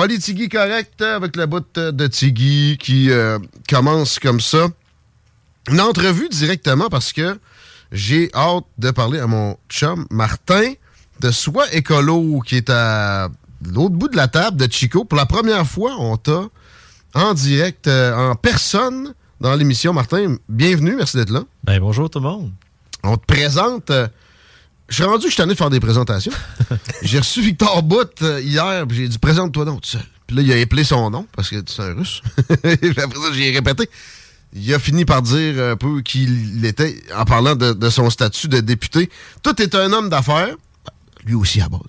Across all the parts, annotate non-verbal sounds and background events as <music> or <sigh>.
Politigui correct avec la botte de Tigui qui euh, commence comme ça. Une entrevue directement parce que j'ai hâte de parler à mon chum Martin de Soi Écolo qui est à l'autre bout de la table de Chico. Pour la première fois, on t'a en direct, euh, en personne dans l'émission. Martin, bienvenue, merci d'être là. Ben, bonjour tout le monde. On te présente. euh, je suis rendu que je suis de faire des présentations. <laughs> j'ai reçu Victor Bout euh, hier, puis j'ai dit présente-toi donc tout seul. Puis là, il a appelé son nom parce que c'est un russe. <laughs> Puis après ça, j'ai répété. Il a fini par dire un peu qui il était en parlant de, de son statut de député. Tout est un homme d'affaires. Lui aussi à base.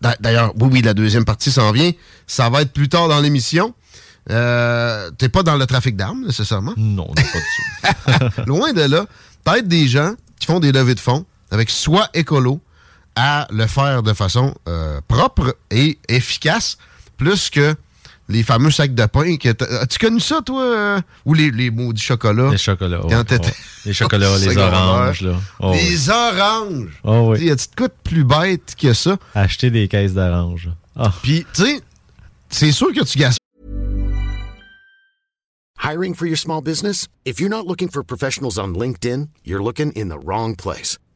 D'a- D'ailleurs, oui, oui, la deuxième partie s'en vient. Ça va être plus tard dans l'émission. Euh, T'es pas dans le trafic d'armes, nécessairement? Non, non, pas du tout. <laughs> Loin de là, peut-être des gens qui font des levées de fonds avec soit écolo à le faire de façon euh, propre et efficace, plus que les fameux sacs de pain. que t'as- As-tu connu ça, toi? euh, ou les, les maudits chocolats? Les chocolats. Quand ouais, t'étais- ouais. Les chocolats, <laughs> les oranges. Là. Oh, oui. les oranges! Oh, oui. Y a-tu de quoi de plus bête que ça? Acheter des caisses d'oranges. Ah. Puis, tu sais, c'est sûr que tu gaspilles. Hiring for your small business? If you're not looking for professionals on LinkedIn, you're looking in the wrong place.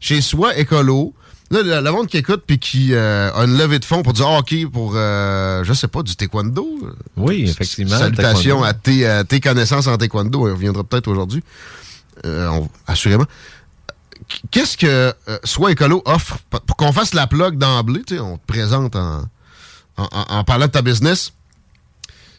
Chez soi, écolo. Là, le, le monde qui écoute puis qui euh, a une levée de fonds pour dire ah, OK pour, euh, je sais pas, du taekwondo. Oui, effectivement. Salutations à tes, à tes connaissances en taekwondo. On reviendra peut-être aujourd'hui. Euh, assurément. Qu'est-ce que euh, Soit Écolo offre pour qu'on fasse la plug d'emblée? On te présente en, en, en- en parlant de ta business.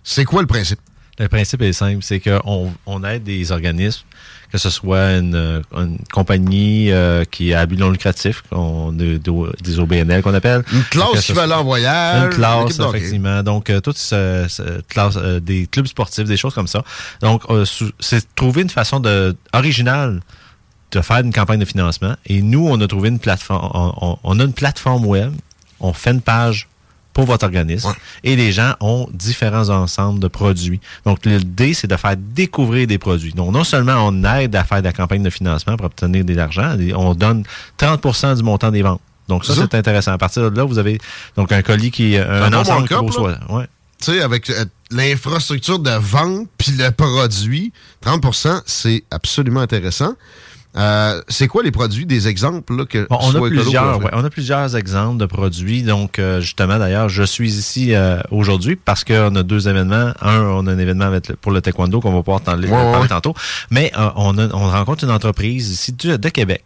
C'est quoi le principe? Le principe est simple, c'est qu'on on aide des organismes, que ce soit une, euh, une compagnie euh, qui est à but non lucratif, des OBNL qu'on appelle. Une classe qui va aller en voyage. Une classe, effectivement. Donc, euh, toutes ce, ce- classe, euh, des clubs sportifs, des choses comme ça. Donc, c'est trouver une façon de, originale de faire une campagne de financement. Et nous, on a trouvé une plateforme, on, on- on a une plateforme web, on fait une page pour votre organisme et les gens ont différents ensembles de produits. Donc, l'idée, c'est de faire découvrir des produits. Donc, non seulement on aide à faire de la campagne de financement pour obtenir de l'argent, on donne 30% du montant des ventes. Donc, ça, C'est intéressant. À partir de là, vous avez donc un colis qui est un, bon ensemble qui markup, vaut là? Ouais. tu sais, avec euh, l'infrastructure de vente puis le produit, 30% c'est absolument intéressant. Euh, c'est quoi les produits, des exemples là, que Bon, on, a plusieurs, ouais, on a plusieurs exemples de produits. Donc, euh, justement, d'ailleurs, je suis ici euh, aujourd'hui parce qu'on a deux événements. Un, on a un événement avec le- pour le taekwondo qu'on va pouvoir Ouais, parler ouais. tantôt. Mais on, a- on rencontre une entreprise ici de, de Québec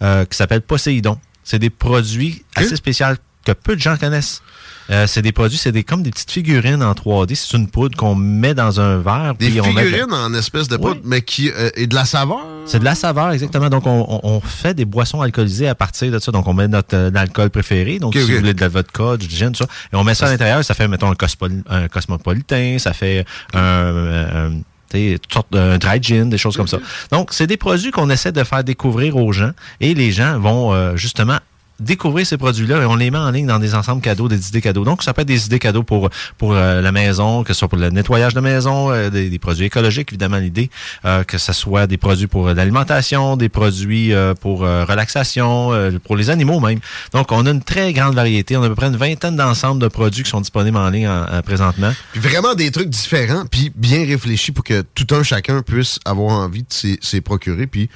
qui s'appelle Poséidon. C'est des produits assez spéciaux que peu de gens connaissent. Euh, c'est des produits, c'est des comme des petites figurines en 3D. C'est une poudre qu'on met dans un verre. Des puis on met de- figurines en espèce de poudre, mais qui euh, est de la saveur? C'est de la saveur, exactement. Donc, on, fait des boissons alcoolisées à partir de ça. Donc, on met notre euh, alcool préféré. Donc, si vous voulez de la vodka, du gin, tout ça. Et on met ça à l'intérieur. Ça fait, mettons, un, cosmo- un cosmopolitain. Ça fait un... un- un- tu sais, toutes sortes de dry gin, des choses comme ça. Donc, c'est des produits qu'on essaie de faire découvrir aux gens et les gens vont euh, justement découvrir ces produits-là et on les met en ligne dans des ensembles cadeaux, des idées cadeaux. Donc, ça peut être des idées cadeaux pour euh, la maison, que ce soit pour le nettoyage de maison, euh, des, produits écologiques, évidemment, l'idée, euh, que ce soit des produits pour l'alimentation, des produits pour relaxation, pour les animaux même. Donc, on a une très grande variété. On a à peu près une vingtaine d'ensembles de produits qui sont disponibles en ligne en- en- présentement. Puis vraiment des trucs différents, puis bien réfléchis pour que tout un chacun puisse avoir envie de s'y procurer, puis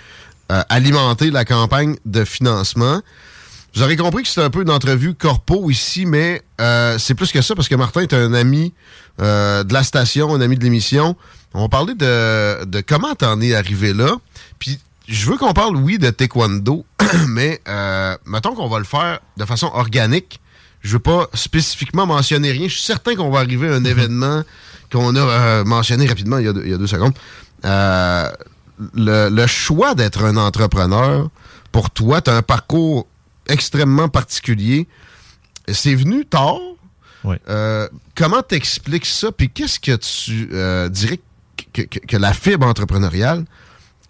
alimenter la campagne de financement. Vous aurez compris que c'est un peu une entrevue corpo ici, mais euh, c'est plus que ça parce que Martin est un ami euh, de la station, un ami de l'émission. On va parler de, de comment t'en es arrivé là. Puis je veux qu'on parle, oui, de taekwondo, <clears throat> mais euh, mettons qu'on va le faire de façon organique. Je veux pas spécifiquement mentionner rien. Je suis certain qu'on va arriver à un événement qu'on a euh, mentionné rapidement il y a deux, il y a deux secondes. Le, le choix d'être un entrepreneur, pour toi, tu as un parcours extrêmement particulier. C'est venu tard. Oui. Euh, comment t'expliques ça? Puis qu'est-ce que tu euh, dirais que, que- que la fibre entrepreneuriale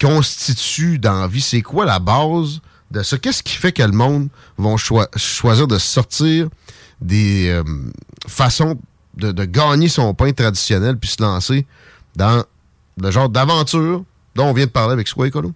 constitue dans la vie? C'est quoi la base de ça? Qu'est-ce qui fait que le monde va choi- choisir de sortir des euh, façons de, de gagner son pain traditionnel puis se lancer dans le genre d'aventure dont on vient de parler avec Square Écolo?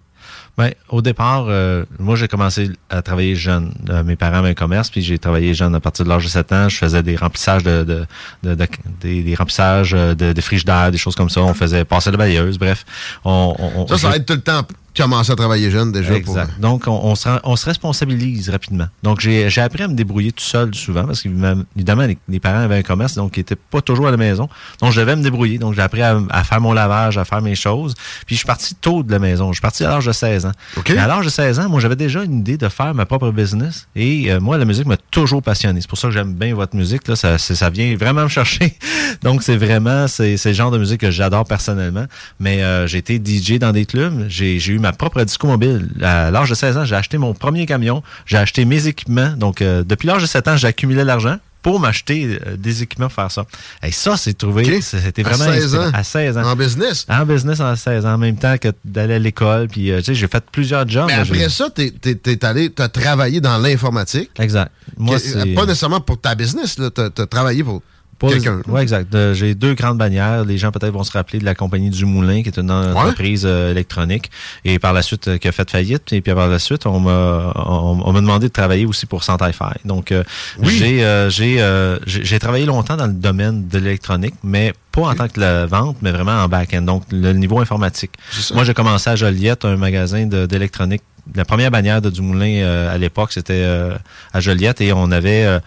Ben, au départ, euh, moi, j'ai commencé à travailler jeune. Euh, mes parents avaient un commerce, puis j'ai travaillé jeune à partir de l'âge de 7 ans. Je faisais des remplissages de, de, de- de- des, des remplissages euh, de, de frigidaires, des choses comme ça. On faisait passer la balayeuse, bref. On, on- Ça, ça aide tout le temps commencer à travailler jeune déjà. Exact. Pour, Donc, on, on se, on se responsabilise rapidement. Donc, j'ai j'ai appris à me débrouiller tout seul souvent parce qu'évidemment, les, les parents avaient un commerce, donc ils n'étaient pas toujours à la maison. Donc, je devais me débrouiller. Donc, j'ai appris à, à faire mon lavage, à faire mes choses. Puis, je suis parti tôt de la maison. Je suis parti à l'âge de 16 ans. OK. Mais à l'âge de 16 ans, moi, j'avais déjà une idée de faire ma propre business. Et euh, moi, la musique m'a toujours passionné. C'est pour ça que j'aime bien votre musique. Là. Ça, vient vraiment me chercher. <laughs> Donc, c'est vraiment, c'est le genre de musique que j'adore personnellement. Mais euh, j'ai été DJ dans des clubs. J'ai eu ma propre disco mobile. À l'âge de 16 ans, j'ai acheté mon premier camion. J'ai acheté mes équipements. Donc, euh, depuis l'âge de 7 ans, j'ai accumulé l'argent pour m'acheter euh, des équipements pour faire ça. Et ça, c'est trouvé. C'était À vraiment 16 ans. à 16 ans. en business? En business à 16 ans, en même temps que d'aller à l'école. Puis, euh, tu sais, j'ai fait plusieurs jobs. Mais après ça, t'es t'es allé, t'as travaillé dans l'informatique. Exact. Moi, Que- c'est... pas nécessairement pour ta business, là. T'as as travaillé pour Pas- quelqu'un. Oui, exact. Euh, J'ai deux grandes bannières. Les gens peut-être vont se rappeler de la compagnie du Moulin, qui est une entreprise euh, électronique, et par la suite euh, qui a fait faillite. Et puis par la suite, on m'a on, on m'a demandé de travailler aussi pour Santai-Fi. Donc euh, Oui. j'ai j'ai j'ai travaillé longtemps dans le domaine de l'électronique, mais pas en tant que la vente, mais vraiment en back-end. Donc le niveau informatique. Moi, j'ai commencé à Joliette, un magasin d'électronique. La première bannière de Dumoulin euh, à l'époque, c'était euh, à Joliette et on avait euh,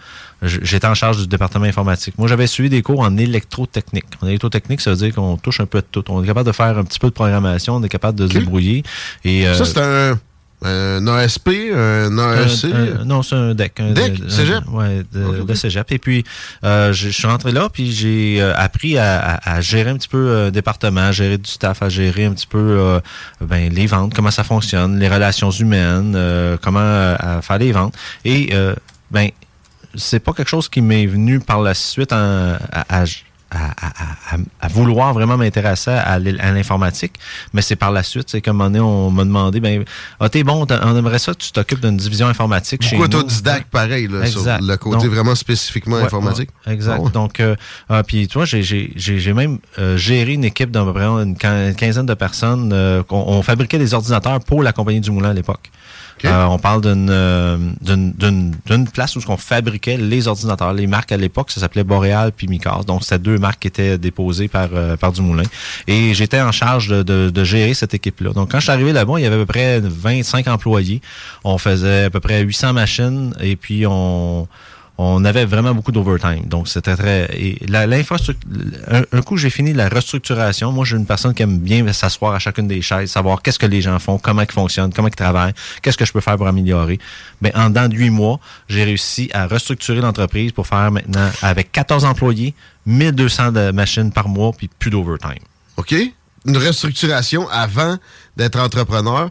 j'étais en charge du département informatique. Moi, j'avais suivi des cours en électrotechnique. En électrotechnique, ça veut dire qu'on touche un peu de tout. On est capable de faire un petit peu de programmation, on est capable de se débrouiller. Et, euh, Ça, c'est un, un ASP, un AEC. un- un- non, c'est un DEC. Un, DEC, un- cégep? ouais, de, Ok, ok. de cégep. Et puis, euh, je je suis rentré là, puis j'ai euh, appris à, à- à gérer un petit peu euh, département, à gérer du staff, à gérer un petit peu euh, ben, les ventes, comment ça fonctionne, les relations humaines, euh, comment euh, faire les ventes. Et, euh, ben, c'est pas quelque chose qui m'est venu par la suite en- à, à- à, à- à- à vouloir vraiment m'intéresser à l'informatique, mais c'est par la suite, c'est comme un moment donné, on m'a demandé, ben, ah, t'es bon, on aimerait ça tu t'occupes d'une division informatique chez Beaucoup nous. autodidacte, pareil, là, sur le côté Donc- vraiment spécifiquement Ouais, informatique? ouais, exact. Ah. Donc, euh, ah, puis tu vois, j'ai- même euh, géré une équipe près une quin- quinzaine de personnes. euh, qu'on- on, fabriquait des ordinateurs pour la compagnie du Moulin à l'époque. Euh, on parle d'une euh, place où on fabriquait les ordinateurs. Les marques à l'époque, ça s'appelait Boréal puis Micas. Donc, c'était deux marques qui étaient déposées par, euh, par Dumoulin. Et j'étais en charge de, de- de gérer cette équipe-là. Donc, quand je suis arrivé là-bas, il y avait à peu près 25 employés. On faisait à peu près 800 machines et puis on on avait vraiment beaucoup d'overtime. Donc, c'était très... Et l'infrastructure... Un, coup, j'ai fini la restructuration. Moi, suis une personne qui aime bien s'asseoir à chacune des chaises, savoir qu'est-ce que les gens font, comment ils fonctionnent, comment ils travaillent, qu'est-ce que je peux faire pour améliorer. Mais en dedans de huit mois, j'ai réussi à restructurer l'entreprise pour faire maintenant, avec 14 employés, 1200 de machines par mois, puis plus d'overtime. OK? Une restructuration avant d'être entrepreneur.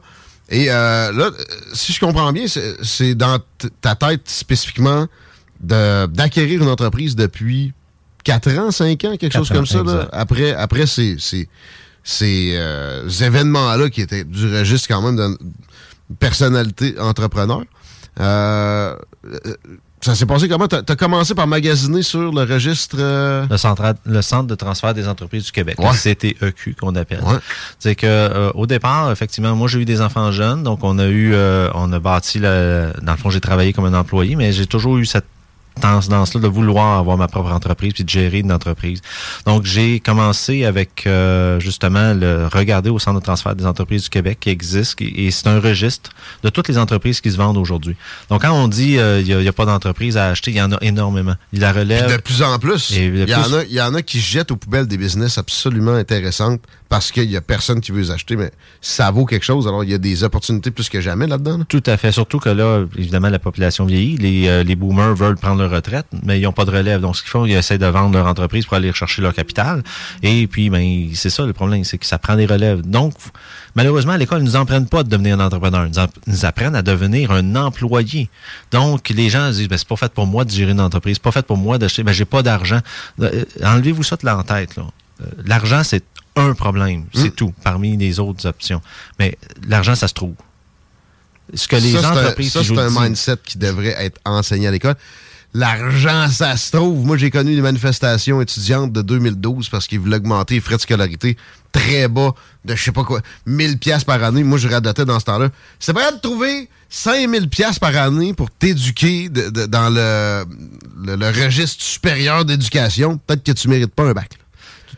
Et euh, là, si je comprends bien, c'est dans ta tête spécifiquement d'acquérir une entreprise depuis 4 ans, 5 ans, quelque chose comme ça, là, après, après ces, ces, ces euh, événements-là qui étaient du registre quand même d'une personnalité entrepreneur. Euh, ça s'est passé comment? Tu as, commencé par magasiner sur le registre... Euh, le, centre, le Centre de transfert des entreprises du Québec, le CTEQ qu'on appelle. C'est que euh, au départ, effectivement, moi j'ai eu des enfants jeunes, donc on a eu, on a bâti, le, dans le fond j'ai travaillé comme un employé, mais j'ai toujours eu cette tendance-là de vouloir avoir ma propre entreprise puis de gérer une entreprise. Donc, j'ai commencé avec euh, justement le regarder au centre de transfert des entreprises du Québec qui existe et c'est un registre de toutes les entreprises qui se vendent aujourd'hui. Donc, quand on dit euh, il n'y a, pas d'entreprise à acheter, il y en a énormément. Il la relève. de plus en plus. Il y, En a, il y en a qui jettent aux poubelles des business absolument intéressantes parce qu'il y a personne qui veut les acheter, mais ça vaut quelque chose. Alors, il y a des opportunités plus que jamais là-dedans. Tout à fait. Surtout que là, évidemment, la population vieillit. Les, euh, les boomers veulent prendre leur retraite, mais ils n'ont pas de relève. Donc, ce qu'ils font, ils essaient de vendre leur entreprise pour aller chercher leur capital. Et puis, ben, c'est ça le problème, c'est que ça prend des relèves. Donc, malheureusement, à l'école, ils nous apprennent pas de devenir un entrepreneur. Ils nous apprennent à devenir un employé. Donc, les gens disent, ben, c'est pas fait pour moi de gérer une entreprise, c'est pas fait pour moi d'acheter, ben, j'ai pas d'argent. Euh, enlevez-vous ça de la tête, là. Euh, l'argent, c'est un problème, c'est hmm. tout, parmi les autres options. Mais l'argent, ça se trouve. Ce que les entreprises... ça, c'est un mindset qui devrait être enseigné à l'école. L'argent, ça se trouve. Moi, j'ai connu des manifestations étudiantes de 2012 parce qu'ils voulaient augmenter les frais de scolarité très bas de je sais pas quoi, 1000 pièces par année. Moi, je radotais dans ce temps-là. C'est pas de trouver 5000 pièces par année pour t'éduquer dans le, le, registre supérieur d'éducation. Peut-être que tu mérites pas un bac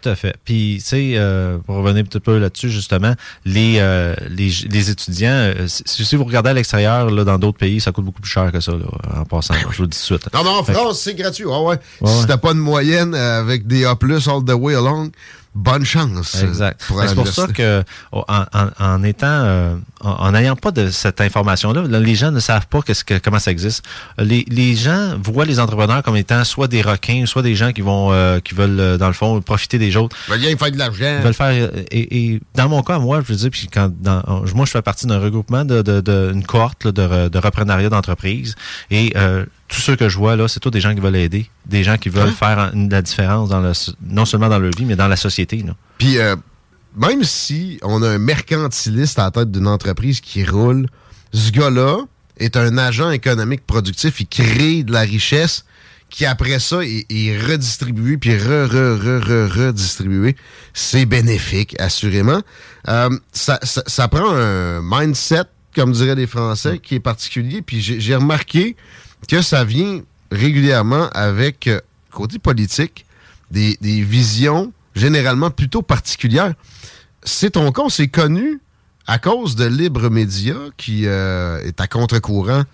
tout à fait. Puis, tu sais, euh, pour revenir un petit peu là-dessus, justement, les, euh, les, les, étudiants, euh, si, vous regardez à l'extérieur, là, dans d'autres pays, ça coûte beaucoup plus cher que ça, là, en passant. je vous le dis tout de suite. Non, non, en France, c'est gratuit. Ah ouais. Si t'as pas de moyenne avec des A+, all the way along, bonne chance. Exact. C'est pour ça que oh, en, en, étant euh, en n'ayant pas de cette information-là, les gens ne savent pas que, comment ça existe. Les, les, gens voient les entrepreneurs comme étant soit des requins, soit des gens qui vont euh, qui veulent euh, dans le fond profiter des autres. Ils veulent faire de l'argent. veulent faire et, dans mon cas, moi, je veux dire, puis quand dans, moi je fais partie d'un regroupement de, de, de, une cohorte de, de reprenariat d'entreprise et tous ceux que je vois là, c'est tous des gens qui veulent aider, des gens qui veulent faire la différence dans le, non seulement dans leur vie, mais dans la société. Puis euh, même si on a un mercantiliste à la tête d'une entreprise qui roule, ce gars-là est un agent économique productif, il crée de la richesse qui après ça est, redistribué puis re, re, re, re, redistribué. C'est bénéfique, assurément. Euh, ça, ça, prend un mindset, comme diraient les Français, qui est particulier. Puis j'ai remarqué que ça vient régulièrement avec, euh, côté politique, des, visions généralement plutôt particulières. C'est ton cas, c'est connu à cause de Libre Média qui euh, est à contre-courant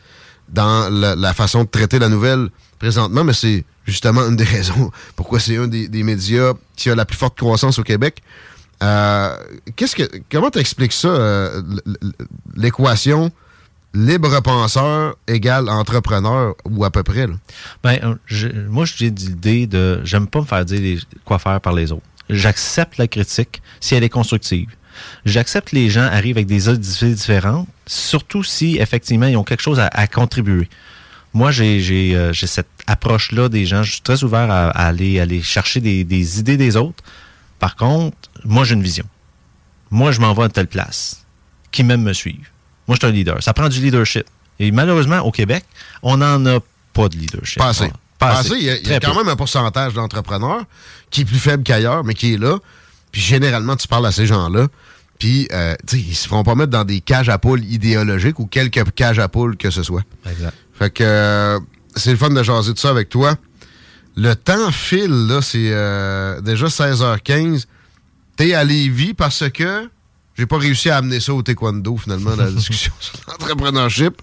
dans la, façon de traiter la nouvelle présentement, mais c'est justement une des raisons pourquoi c'est un des, médias qui a la plus forte croissance au Québec. Euh, qu'est-ce que, comment tu expliques ça, l'équation libre penseur égale entrepreneur ou à peu près? Là? Ben, moi, j'ai l'idée de. J'aime pas me faire dire quoi faire par les autres. J'accepte la critique si elle est constructive. J'accepte les gens arrivent avec des idées différentes, surtout si effectivement ils ont quelque chose à, contribuer. Moi, j'ai euh, cette approche-là des gens. Je suis très ouvert à, aller, aller chercher des, des idées des autres. Par contre, moi, j'ai une vision. Moi, je m'en vais à telle place. Qui même me suivent moi, je suis un leader. Ça prend du leadership. Et malheureusement, au Québec, on n'en a pas de leadership. Pas assez. Pas assez. Il y a, quand même un pourcentage d'entrepreneurs qui est plus faible qu'ailleurs, mais qui est là. Puis généralement, tu parles à ces gens-là. Puis, euh, tu sais, ils se feront pas mettre dans des cages à poules idéologiques ou quelques cages à poules que ce soit. Exact. Fait que euh, c'est le fun de jaser de ça avec toi. Le temps file, là, c'est euh, déjà 16h15. T'es à Lévis parce que j'ai pas réussi à amener ça au taekwondo, finalement, dans la <laughs> discussion sur l'entrepreneurship.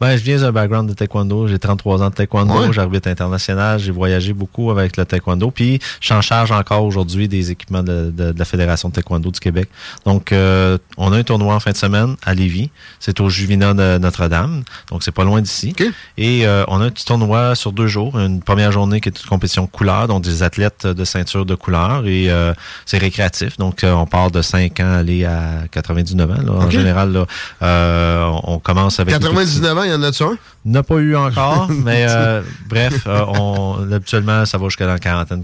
Ben, je viens d'un background de taekwondo. J'ai 33 ans de taekwondo. Ouais. J'arbitre international. J'ai voyagé beaucoup avec le taekwondo. Puis, je suis en charge encore aujourd'hui des équipements de, de- de la Fédération de taekwondo du Québec. Donc, euh, on a un tournoi en fin de semaine à Lévis. C'est au Juvina de Notre-Dame. Donc, c'est pas loin d'ici. OK. Et euh, on a un petit tournoi sur deux jours. Une première journée qui est une compétition couleur, donc des athlètes de ceinture de couleur. Et euh, c'est récréatif. Donc, euh, on part de 5 ans aller à 99 ans. Là, En général, là, euh, on commence avec... les tout petits. 99 ans, il y en a-tu un? N'a pas eu encore, <laughs> mais euh, bref, euh, on, habituellement, ça va jusqu'à la quarantaine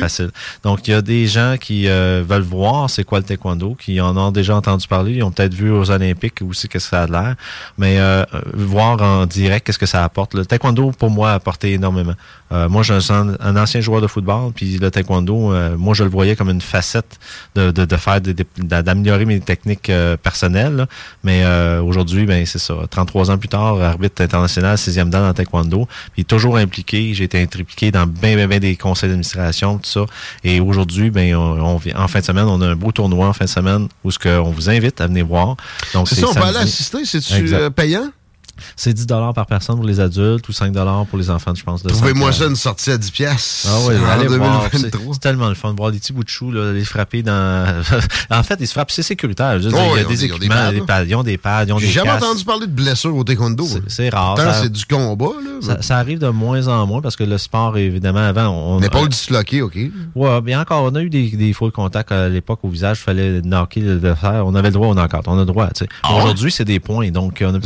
facile. Donc, il y a des gens qui euh, veulent voir c'est quoi le taekwondo, qui en ont déjà entendu parler, ils ont peut-être vu aux Olympiques aussi qu'est-ce que ça a de l'air, mais voir en direct qu'est-ce que ça apporte. Le taekwondo, pour moi, a apporté énormément. Euh, moi, je suis un, un ancien joueur de football, puis le taekwondo, euh, moi, je le voyais comme une facette de, de, de faire, d'améliorer mes techniques euh, personnelles. là. Mais euh, aujourd'hui, ben c'est ça. 33 ans plus tard, arbitre international, sixième dan en taekwondo, puis toujours impliqué. J'ai été impliqué dans bien, bien, bien des conseils d'administration, tout ça. Et aujourd'hui, ben on, on vient- en fin de semaine, on a un beau tournoi en fin de semaine où ce que on vous invite à venir voir. Donc C'est ça, on peut samedi. aller assister? C'est-tu euh, payant? C'est 10 par personne pour les adultes ou 5 pour les enfants, je pense. Trouvez-moi ça une sortie à 10 piastres. Ah oui, allez voir. C'est 2023. c'est tellement le fun de voir des petits bouts de choux, là, les frapper dans. <laughs> en fait, ils se frappent, c'est sécuritaire. Oh, il y ils a ont des des- ils ont des équipements, pads, des pads, ils ont des pads, ils ont J'ai jamais entendu parler de blessures au taekwondo. C'est- rare. C'est du combat, là. ça, ça arrive de moins en moins parce que le sport, évidemment, avant, on. Mais pas euh, disloqué, OK? Ouais, bien encore, on a eu des, des faux contacts à l'époque au visage, il fallait knocker fer. On avait le droit au knockout, on a le droit, tu sais. Aujourd'hui, c'est des points, donc on a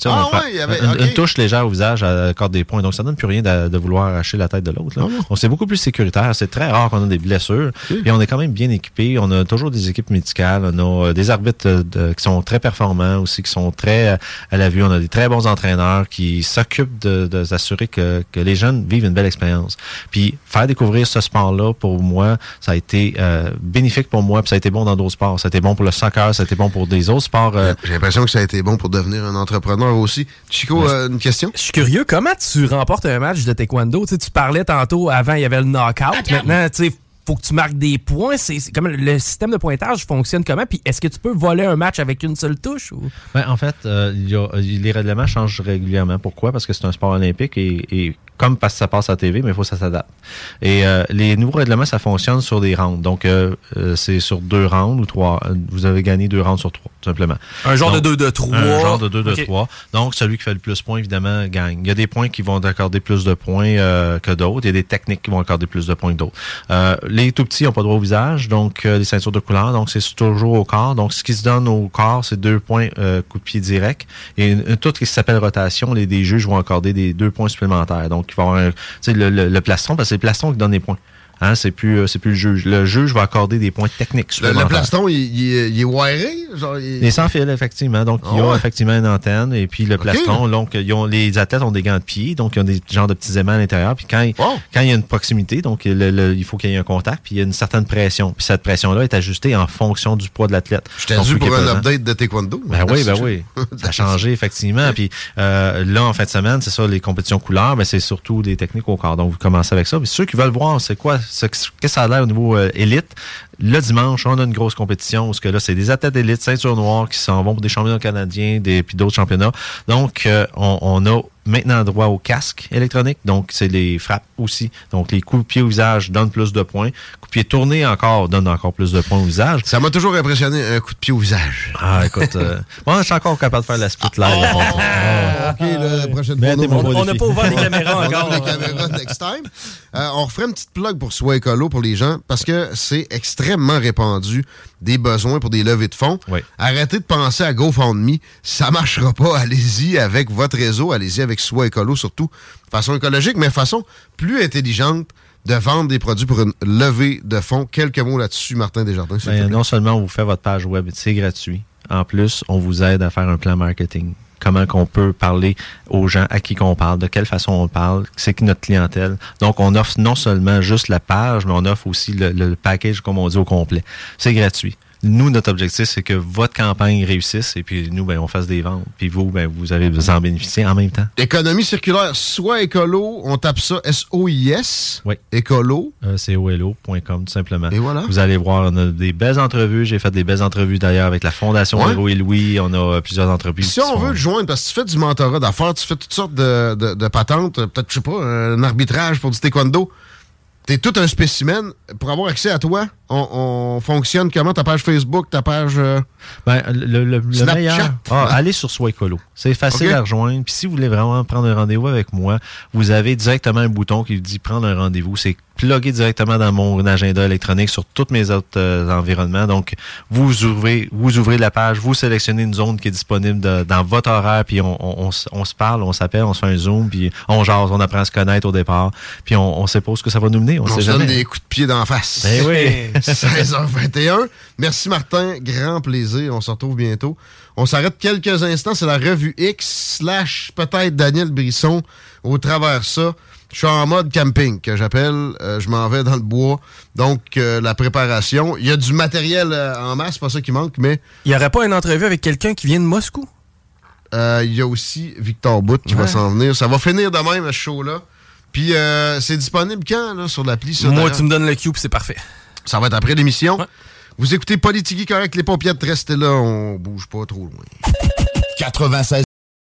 sais, Ah on ouais, il y avait- une, touche légère au visage accorde des points, donc ça donne plus rien de, de vouloir arracher la tête de l'autre. Ah? Donc c'est beaucoup plus sécuritaire, c'est très rare qu'on a des blessures, et on est quand même bien équipé. On a toujours des équipes médicales, on a euh, des arbitres euh, de- qui sont très performants aussi, qui sont très euh, à la vue. On a des très bons entraîneurs qui s'occupent de, de s'assurer que, que les jeunes vivent une belle expérience. Puis faire découvrir ce sport-là, pour moi, ça a été euh, bénéfique pour moi, puis ça a été bon dans d'autres sports. Ça a été bon pour le soccer, ça a été bon pour des autres sports. euh, J'ai l'impression que ça a été bon pour devenir un entrepreneur aussi. Chico, euh, une question? Je suis curieux, comment tu remportes un match de taekwondo? Tu parlais tantôt, avant, il y avait le knockout. Maintenant, tu sais, faut que tu marques des points. C'est comme le système de pointage fonctionne comment? Puis est-ce que tu peux voler un match avec une seule touche? Ou... Ben, en fait, euh, y a- les règlements changent régulièrement. Pourquoi? Parce que c'est un sport olympique et, et comme parce que ça passe à la TV, mais il faut que ça s'adapte. Et euh, les nouveaux règlements, ça fonctionne sur des rounds. Donc, euh, euh, c'est sur deux rounds ou trois. Euh, Vous avez gagné deux rounds sur trois, tout simplement. Un genre Donc, de 2 de 3. Un genre de 2 de Ok. 3. Donc, celui qui fait le plus de points, évidemment, gagne. Il y a des points qui vont accorder plus de points euh, que d'autres. Il y a des techniques qui vont accorder plus de points que d'autres. Les tout petits n'ont pas droit au visage, donc euh, les ceintures de couleur. Donc, c'est toujours au corps. Donc, ce qui se donne au corps, c'est deux points euh, coup de pied direct. Et une, tout ce qui s'appelle rotation, les des juges vont accorder des deux points supplémentaires. Donc, il va avoir un, le, le, le plastron, parce que c'est le plastron qui donne les points. Hein, c'est plus, euh, c'est plus le juge. Le juge va accorder des points techniques Le, le plaston, il, il est- il est wiré? Genre, il- Les sans fil, effectivement. Donc, il y Ah a ouais? effectivement une antenne et puis le plastron. Donc, ils ont, les athlètes ont des gants de pied, donc ils ont des genres de petits aimants à l'intérieur. Puis quand, quand il y a une proximité, donc le- le- il faut qu'il y ait un contact, puis il y a une certaine pression. Puis cette pression-là est ajustée en fonction du poids de l'athlète. J'étais Donc, dû pour est un update de taekwondo. Ben oui, ben <laughs> oui. Ça a changé, effectivement. Puis euh, là, en fin de semaine, c'est ça, les compétitions couleurs, ben, c'est surtout des techniques au corps. Donc, vous commencez avec ça. Puis ceux qui veulent voir, c'est quoi, ce- que ça a l'air au niveau euh, élite, le dimanche, on a une grosse compétition parce que là, c'est des athlètes d'élite, ceinture noire, qui s'en vont pour des championnats canadiens, des, puis d'autres championnats. Donc, euh, on, on a maintenant droit au casque électronique. Donc, c'est les frappes aussi. Donc, les coups de pied au visage donnent plus de points. Coups de pied tournés encore donnent encore plus de points au visage. Ça m'a toujours impressionné, un coup de pied au visage. Ah, écoute, euh, <laughs> moi, je suis encore capable de faire la split live. OK, la prochaine fois, on- n'a pas ouvert les caméras <laughs> on encore. ouvre les caméras next time. Euh, on referait une petite plug pour Soi Écolo pour les gens parce que c'est extrêmement répandu des besoins pour des levées de fonds. Oui. Arrêtez de penser à GoFundMe. Ça marchera pas. <laughs> Allez-y avec votre réseau. Allez-y avec Soi Écolo, surtout de façon écologique, mais de façon plus intelligente de vendre des produits pour une levée de fonds. Quelques mots là-dessus, Martin Desjardins. Ben, non seulement on vous fait votre page web, c'est gratuit. En plus, on vous aide à faire un plan marketing. Comment qu'on peut parler aux gens, à qui qu'on parle, de quelle façon on parle, c'est qui notre clientèle. Donc, on offre non seulement juste la page, mais on offre aussi le, le package, comme on dit, au complet. C'est gratuit. Nous, notre objectif, c'est que votre campagne réussisse et puis nous, ben, on fasse des ventes. Puis vous, ben, vous allez vous en bénéficier en même temps. Économie circulaire, soit écolo, on tape ça S-O-I-S. Oui. Écolo. Euh, c'est tout simplement. Et voilà. Vous allez voir, on a des belles entrevues. J'ai fait des belles entrevues d'ailleurs avec la Fondation Ouais. Héros et Louis. On a euh, plusieurs entreprises. Si on veut te joindre, parce que tu fais du mentorat d'affaires, tu fais toutes sortes de, de- de patentes, euh, peut-être, je sais pas, un arbitrage pour du taekwondo. T'es tout un spécimen. Pour avoir accès à toi, on, on fonctionne comment? Ta page Facebook, ta page... euh, Ben, le, le- meilleur. Ah, allez sur Soi Écolo. C'est facile à rejoindre. Puis si vous voulez vraiment prendre un rendez-vous avec moi, vous avez directement un bouton qui dit prendre un rendez-vous. C'est plugué directement dans mon agenda électronique sur tous mes autres euh, environnements. Donc, vous ouvrez, vous ouvrez la page, vous sélectionnez une zone qui est disponible de- dans votre horaire, puis on, on- on s- on se parle, on s'appelle, on se fait un zoom, puis on jase, on apprend à se connaître au départ, puis on, on sait pas où ce que ça va nous mener. On, se donne des coups de pied d'en face. Ben oui. <laughs> 16h21. Merci Martin, grand plaisir. On se retrouve bientôt. On s'arrête quelques instants. C'est la revue X slash peut-être Daniel Brisson au travers ça. Je suis en mode camping que j'appelle. Euh, je m'en vais dans le bois. Donc, euh, la préparation. Il y a du matériel euh, en masse, c'est pas ça qui manque, mais Il n'y aurait pas une entrevue avec quelqu'un qui vient de Moscou? il y a aussi Victor Bout qui va s'en venir. Ça va finir de même, ce show-là. Puis, c'est disponible quand, là, sur l'appli? Moi, tu me donnes le cube, c'est parfait. Ça va être après l'émission. Ouais. Vous écoutez Politigui correct, les paupiètes, restez là, on bouge pas trop loin. 96